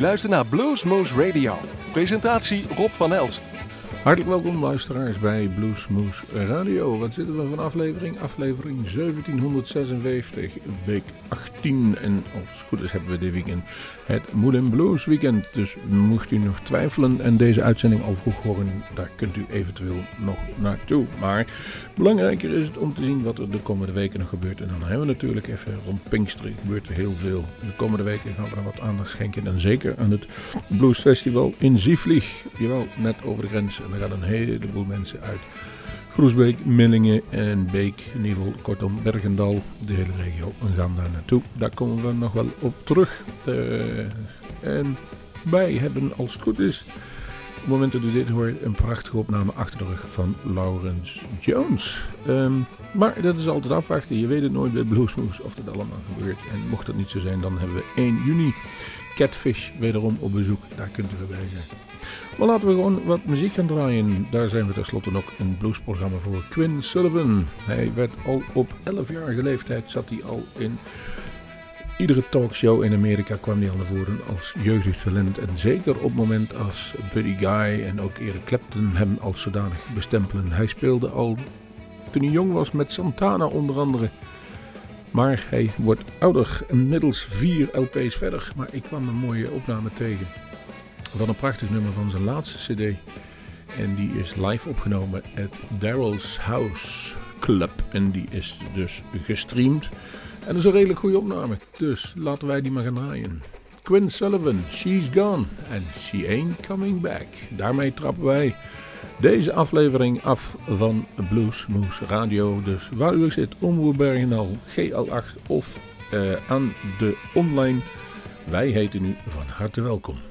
luistert naar Bluesmoose Radio. Presentatie Rob van Elst. Hartelijk welkom luisteraars bij Bluesmoose Radio. Wat zitten we van aflevering? Aflevering 1756, week 18. En als het goed is hebben we dit weekend het Moulin Blues Weekend. Dus mocht u nog twijfelen en deze uitzending al vroeg horen, daar kunt u eventueel nog naartoe. Maar belangrijker is het om te zien wat er de komende weken nog gebeurt. En dan hebben we natuurlijk even rond Pinksteren gebeurt er heel veel. De komende weken gaan we er wat aandacht schenken. En zeker aan het Blues Festival in Zieflieg. Jawel, net over de grens. En er gaan een heleboel mensen uit Groesbeek, Millingen en Beek, geval kortom Bergendal, de hele regio, en gaan daar naartoe. Daar komen we nog wel op terug. Uh, en wij hebben, als het goed is, op het moment dat u dit hoort, een prachtige opname achter de rug van Lawrence Jones. Um, maar dat is altijd afwachten. Je weet het nooit bij Bluesmoose of dat allemaal gebeurt. En mocht dat niet zo zijn, dan hebben we 1 juni Catfish wederom op bezoek. Daar kunt u bij zijn. Maar laten we gewoon wat muziek gaan draaien. Daar zijn we tenslotte nog een bluesprogramma voor. Quinn Sullivan. Hij werd al op 11-jarige leeftijd zat hij al in iedere talkshow in Amerika kwam hij naar voren als jeugdig talent. En zeker op het moment als Buddy Guy en ook Eric Clapton hem als zodanig bestempelen. Hij speelde al toen hij jong was met Santana onder andere. Maar hij wordt ouder, inmiddels vier LP's verder. Maar ik kwam een mooie opname tegen van een prachtig nummer van zijn laatste cd. En die is live opgenomen at Daryl's House Club. En die is dus gestreamd. En dat is een redelijk goede opname. Dus laten wij die maar gaan draaien. Quinn Sullivan, She's Gone and She Ain't Coming Back. Daarmee trappen wij deze aflevering af van Blues Moose Radio. Dus waar u zit, Omroep Bergenal, GL8 of uh, aan de online. Wij heten u van harte welkom.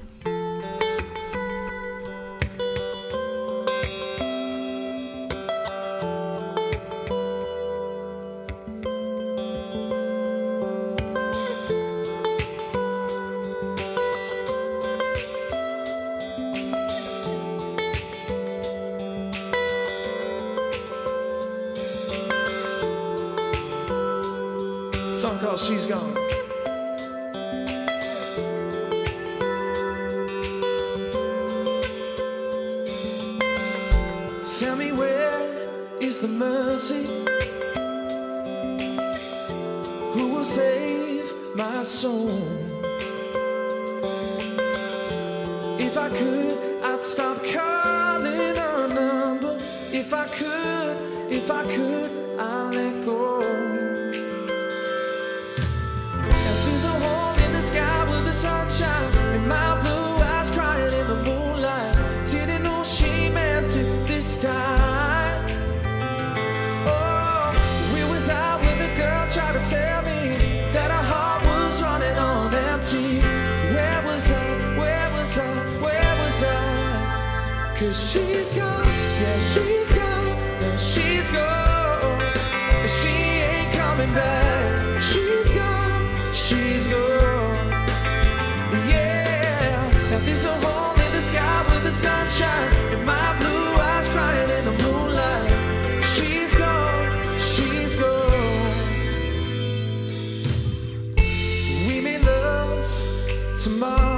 tomorrow.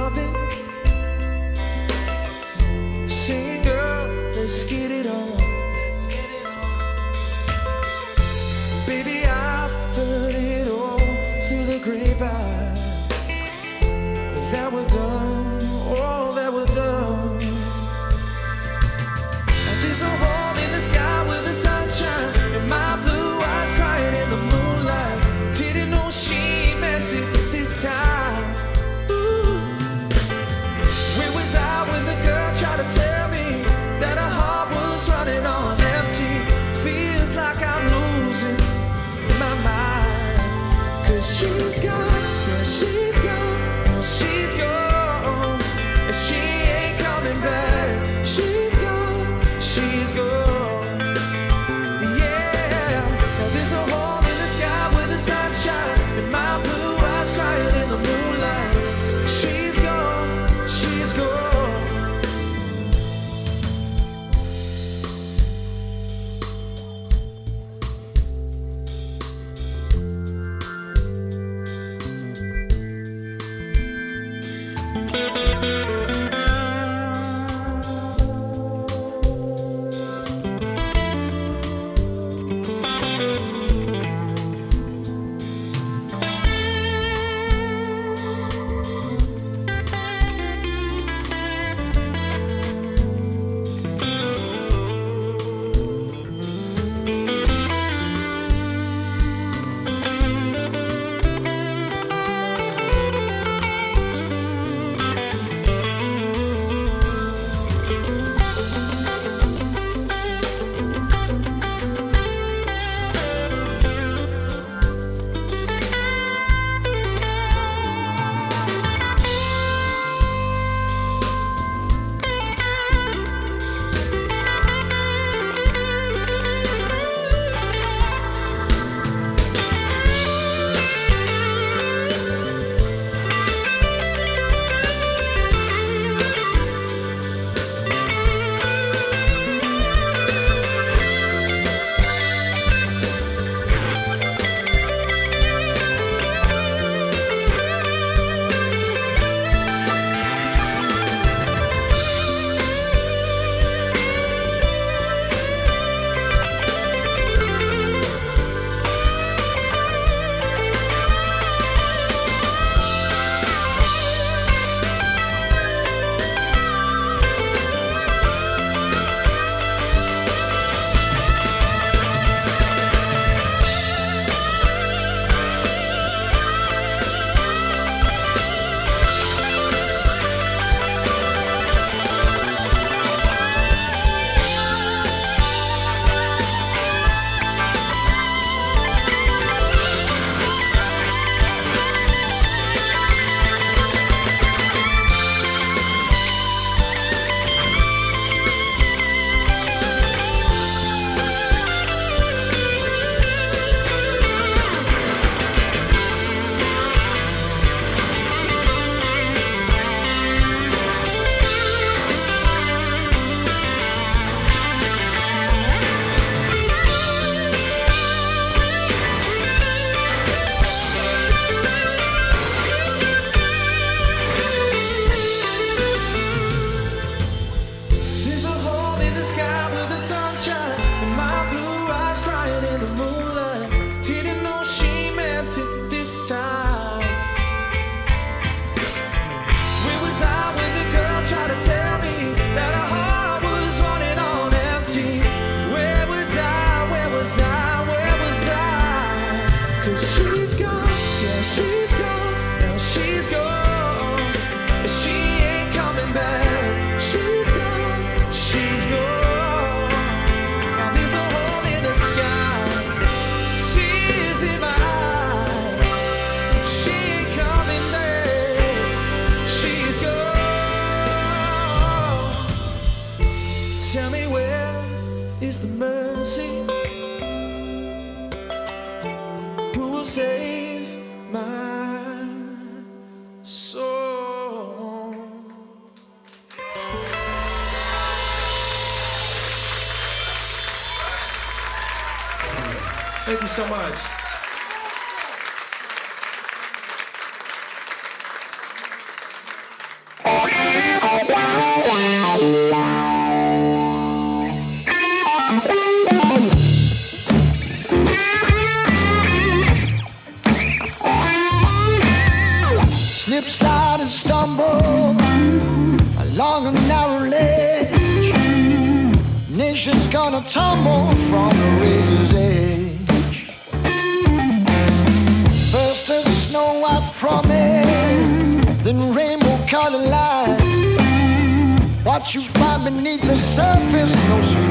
Tumble from the razor's edge. First a snow white promise, then rainbow colored lights. What you find beneath the surface, no surprise.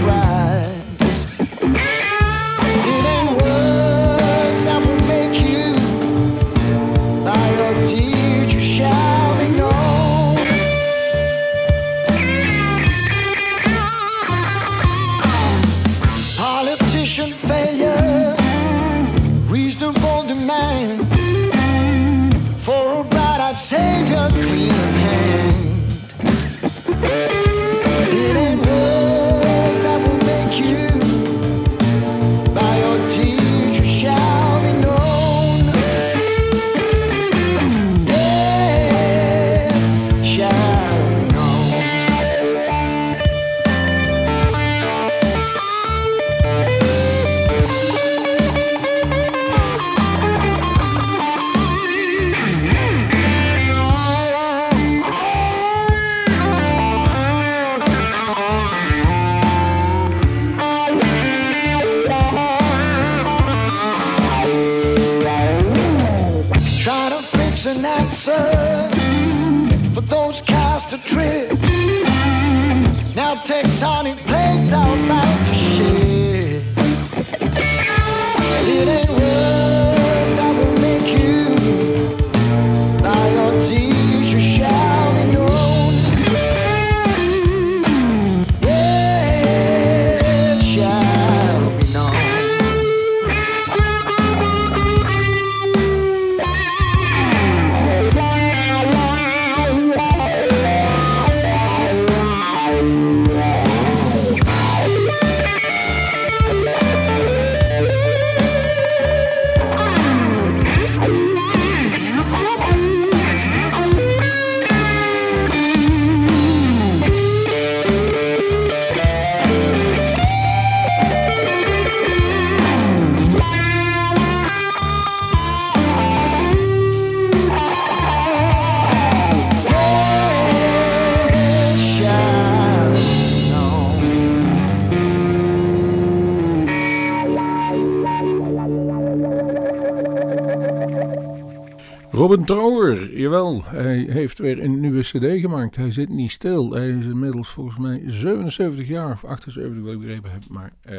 Robin jawel, hij heeft weer een nieuwe cd gemaakt. Hij zit niet stil. Hij is inmiddels volgens mij 77 jaar of 78, wat ik begrepen heb. Maar eh,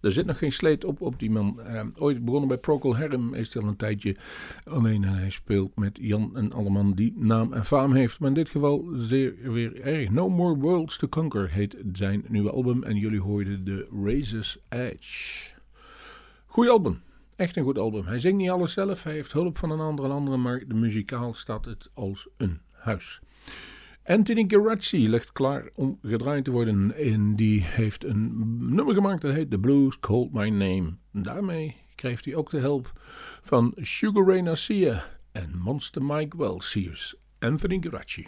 er zit nog geen sleet op op die man. Eh, ooit begonnen bij Procol Harum, is al een tijdje. Alleen hij speelt met Jan en Alleman die naam en faam heeft. Maar in dit geval zeer weer erg. No More Worlds to Conquer heet zijn nieuwe album. En jullie hoorden de Razor's Edge. Goeie album. Echt een goed album. Hij zingt niet alles zelf, hij heeft hulp van een ander andere, maar de muzikaal staat het als een huis. Anthony Garazzi ligt klaar om gedraaid te worden en die heeft een nummer gemaakt dat heet The Blues Called My Name. Daarmee krijgt hij ook de hulp van Sugar Ray Garcia en Monster Mike Wells. Anthony Garazzi.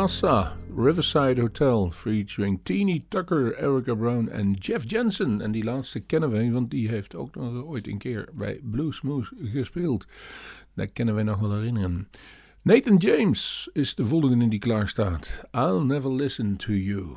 Colassa, Riverside Hotel, featuring Teeny Tucker, Erica Brown en Jeff Jensen. En die laatste kennen we, want die heeft ook nog ooit een keer bij Bluesmoose gespeeld. Dat kennen we nog wel herinneren. Nathan James is de volgende die klaar staat. I'll never listen to you.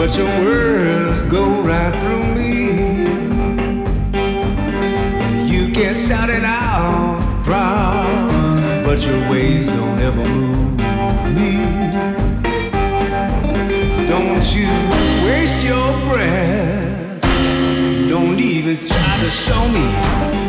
But your words go right through me. You shout it out proud, but your ways don't ever move me. Don't you waste your breath, don't even try to show me.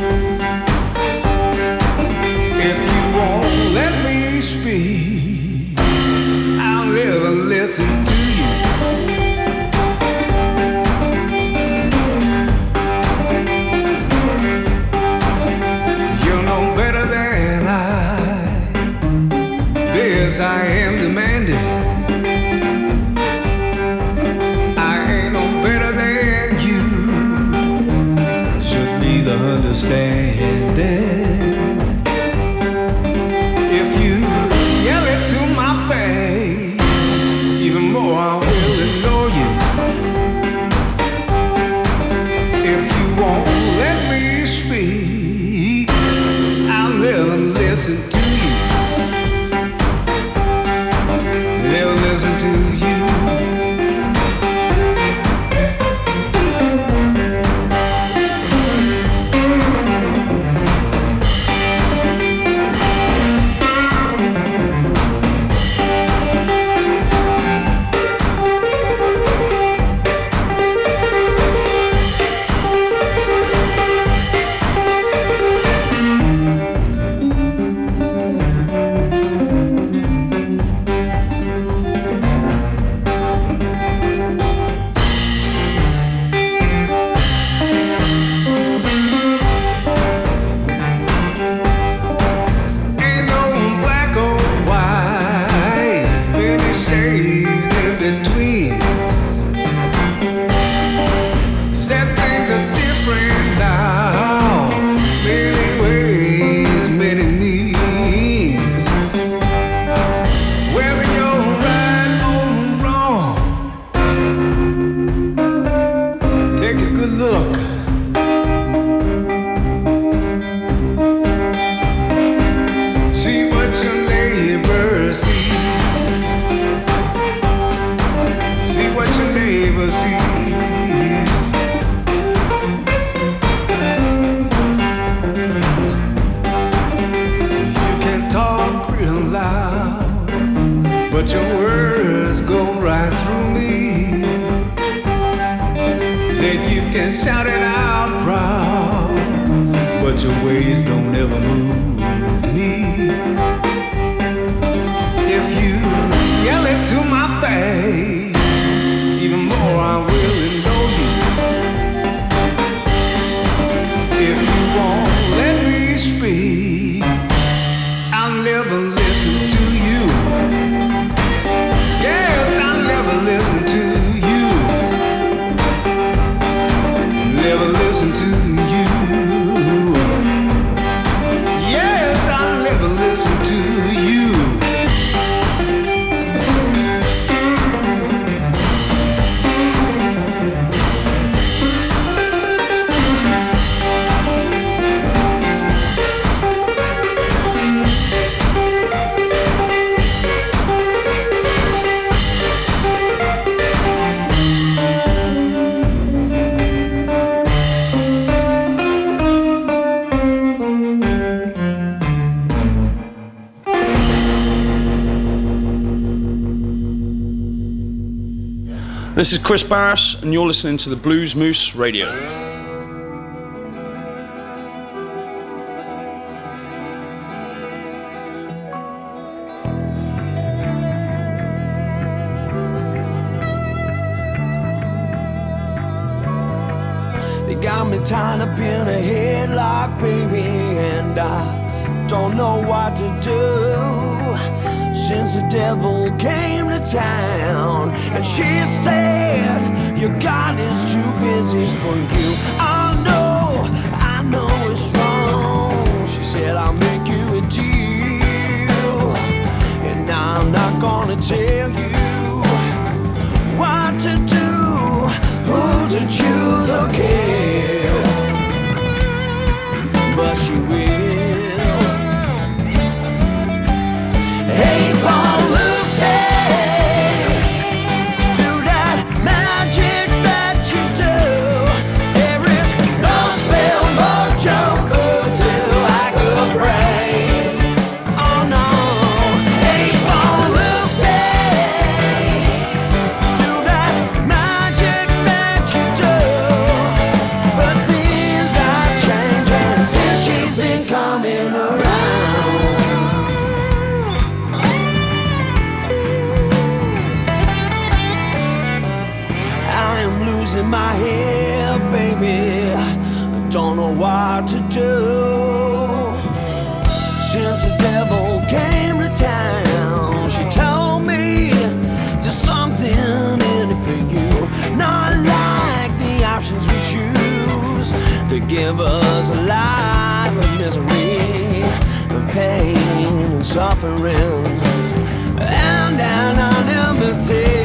your ways don't ever move. This is Chris Barris, and you're listening to the Blues Moose Radio. They got me tied up in a headlock, baby, and I don't know what to do since the devil came town. And she said, Your God is too busy for you. I know, I know it's wrong. She said, I'll make you a deal. And I'm not gonna tell you what to do, who to choose, okay. But she will. was a life of misery, of pain and suffering, and an empty.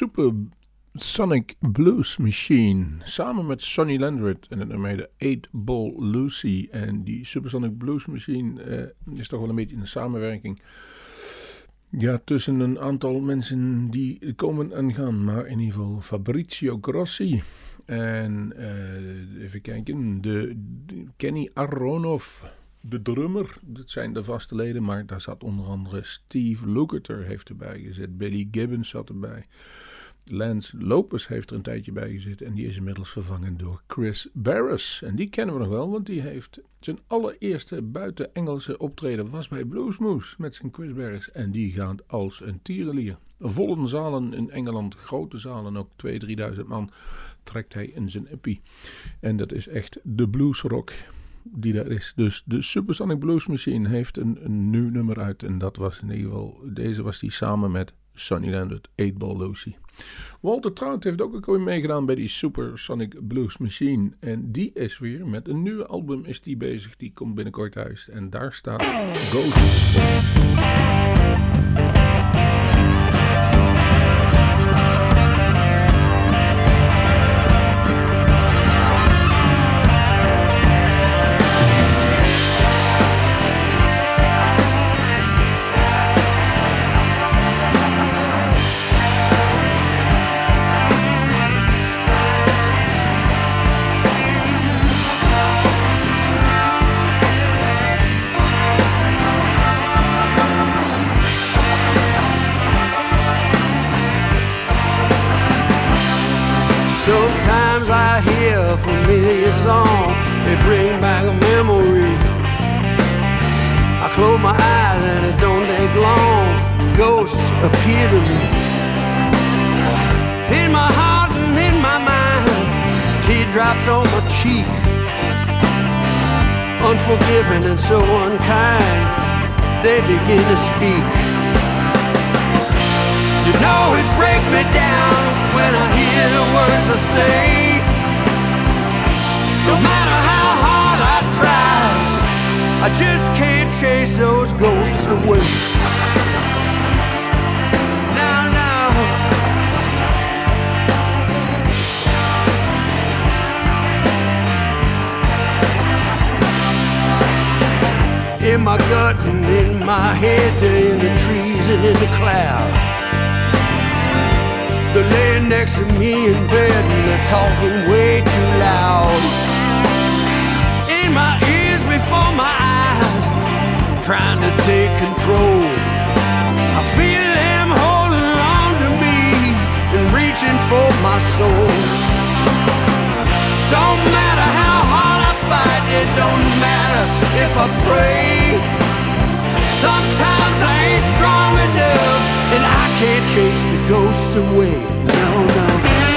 Super Sonic Blues Machine samen met Sonny Landred en het nummer de 8 Ball Lucy. En die Supersonic Blues Machine uh, is toch wel een beetje een samenwerking. Ja, tussen een aantal mensen die komen en gaan. Maar in ieder geval Fabrizio Grossi. En uh, even kijken, de, de Kenny Aronoff de drummer, dat zijn de vaste leden, maar daar zat onder andere Steve Lukather heeft erbij gezet, Billy Gibbons zat erbij. Lance Lopez heeft er een tijdje bij gezeten en die is inmiddels vervangen door Chris Barris. En die kennen we nog wel, want die heeft zijn allereerste buiten-Engelse optreden was bij Bluesmoose met zijn Chris Barris. En die gaat als een tierenlier. Volle zalen in Engeland, grote zalen, ook 2.000, 3.000 man, trekt hij in zijn epi. En dat is echt de bluesrock die daar is. Dus de Supersonic Blues Machine heeft een, een nieuw nummer uit. En dat was in ieder geval, deze was die samen met Sonny Landert, 8 Ball Lucy. Walter Trout heeft ook een keer meegedaan bij die Supersonic Blues Machine. En die is weer met een nieuw album is die bezig. Die komt binnenkort thuis. En daar staat Ghosts I just can't chase those ghosts away. Now, now. In my gut and in my head, they're in the trees and in the clouds. They're laying next to me in bed and they're talking way too loud in my ears before my eyes, trying to take control. I feel them holding on to me and reaching for my soul. Don't matter how hard I fight, it don't matter if I pray. Sometimes I ain't strong enough and I can't chase the ghosts away. No, no.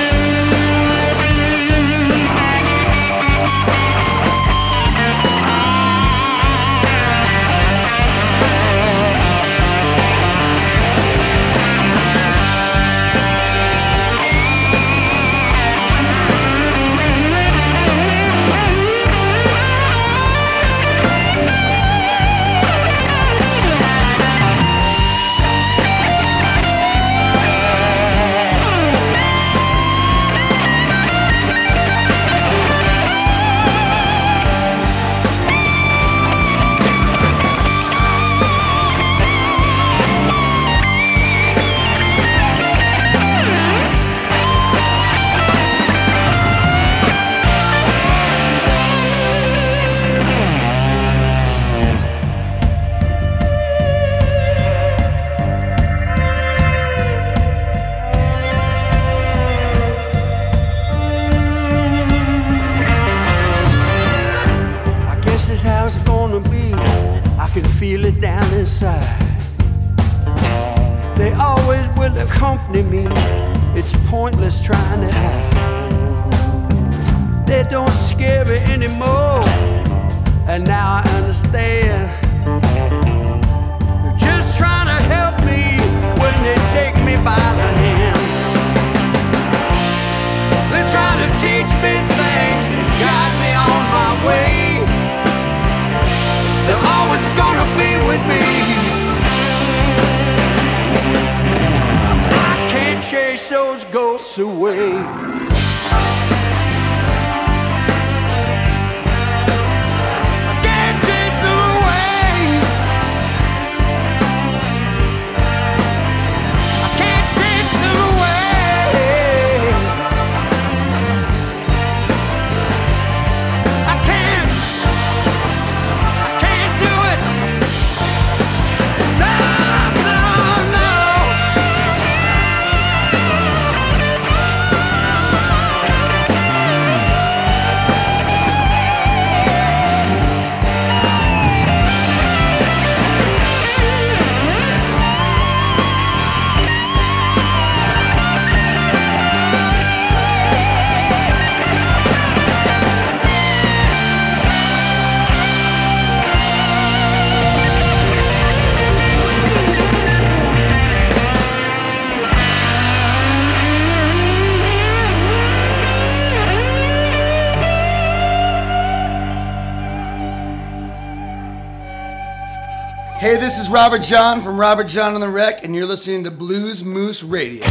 me. It's pointless trying to hide. They don't scare me anymore. And now I understand. away. Hey, this is Robert John from Robert John on the Wreck, and you're listening to Blues Moose Radio.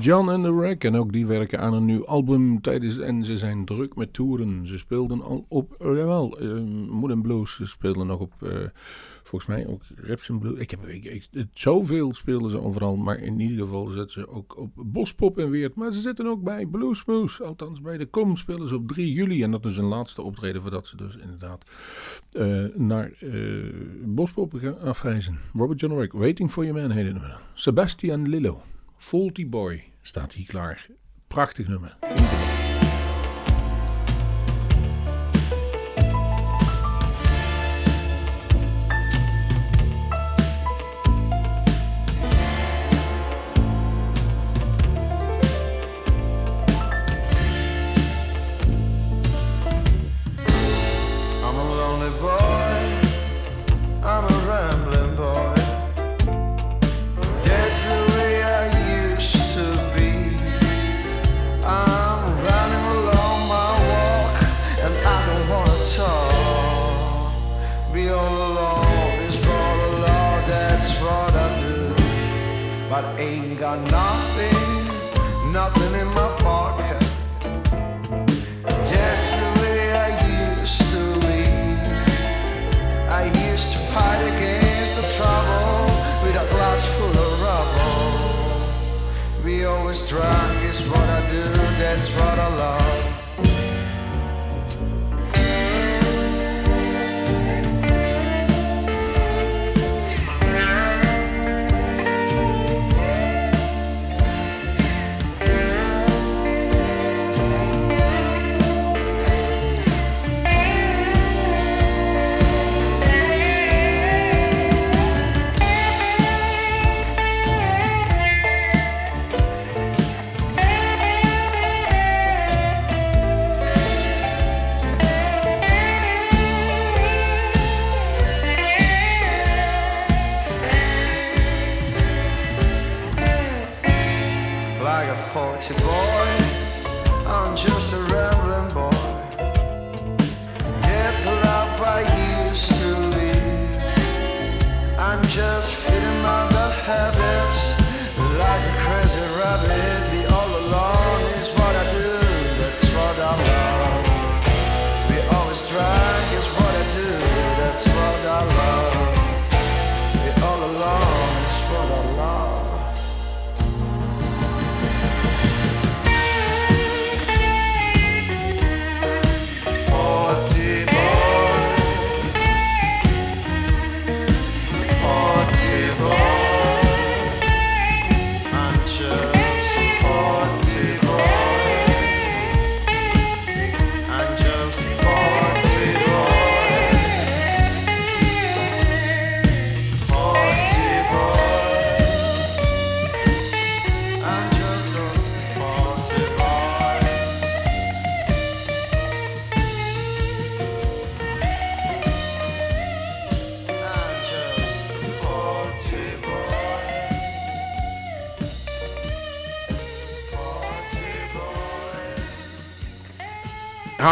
John en The Wreck. En ook die werken aan een nieuw album tijdens. En ze zijn druk met toeren. Ze speelden al op. Uh, jawel, uh, Mood Blues. Ze speelden nog op. Uh, volgens mij ook Raps and Blues. Ik heb ik, ik, zoveel spelen ze overal. Maar in ieder geval zetten ze ook op Bospop en Weert. Maar ze zitten ook bij Bluesmoose. Althans bij de Com spelen ze op 3 juli. En dat is een laatste optreden voordat ze dus inderdaad naar Bospop gaan afreizen. Robert John Wreck. Waiting for Your Man heet het Sebastian Lillo. Faulty Boy staat hier klaar. Prachtig nummer. got nothing, nothing in my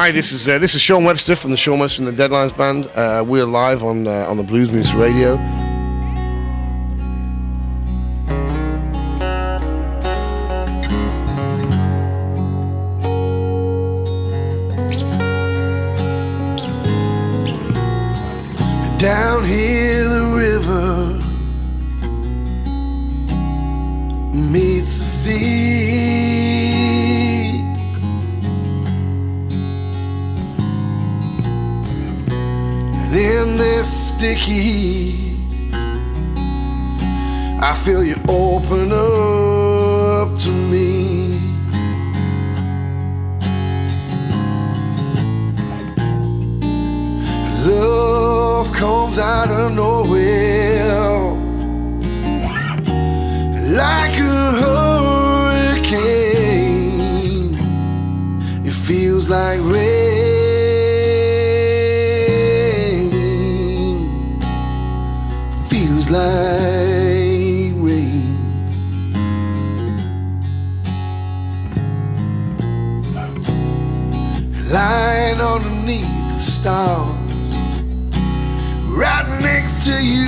Hi, this is uh, this is Sean Webster from the Sean Webster and the Deadlines Band. Uh, we're live on uh, on the Blues Moose Radio. Down here, the river meets the sea. Sticky, I feel you open up to me. Love comes out of nowhere stars, right next to you.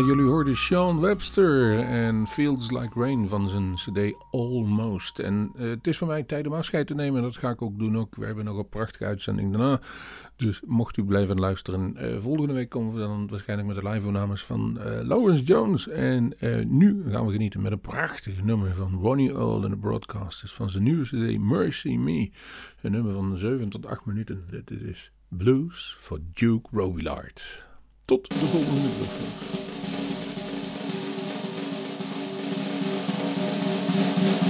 Ja, jullie hoorden Sean Webster en Feels Like Rain van zijn cd Almost. En eh, het is voor mij tijd om afscheid te nemen en dat ga ik ook doen ook. We hebben nog een prachtige uitzending daarna. Dus mocht u blijven luisteren, eh, volgende week komen we dan waarschijnlijk met de live-opnames van eh, Lawrence Jones. En eh, nu gaan we genieten met een prachtig nummer van Ronnie Earl en de Broadcasters van zijn nieuwe cd Mercy Me. Een nummer van 7 tot 8 minuten. Dit is Blues voor Duke Robillard. Tot de volgende week. Thank you.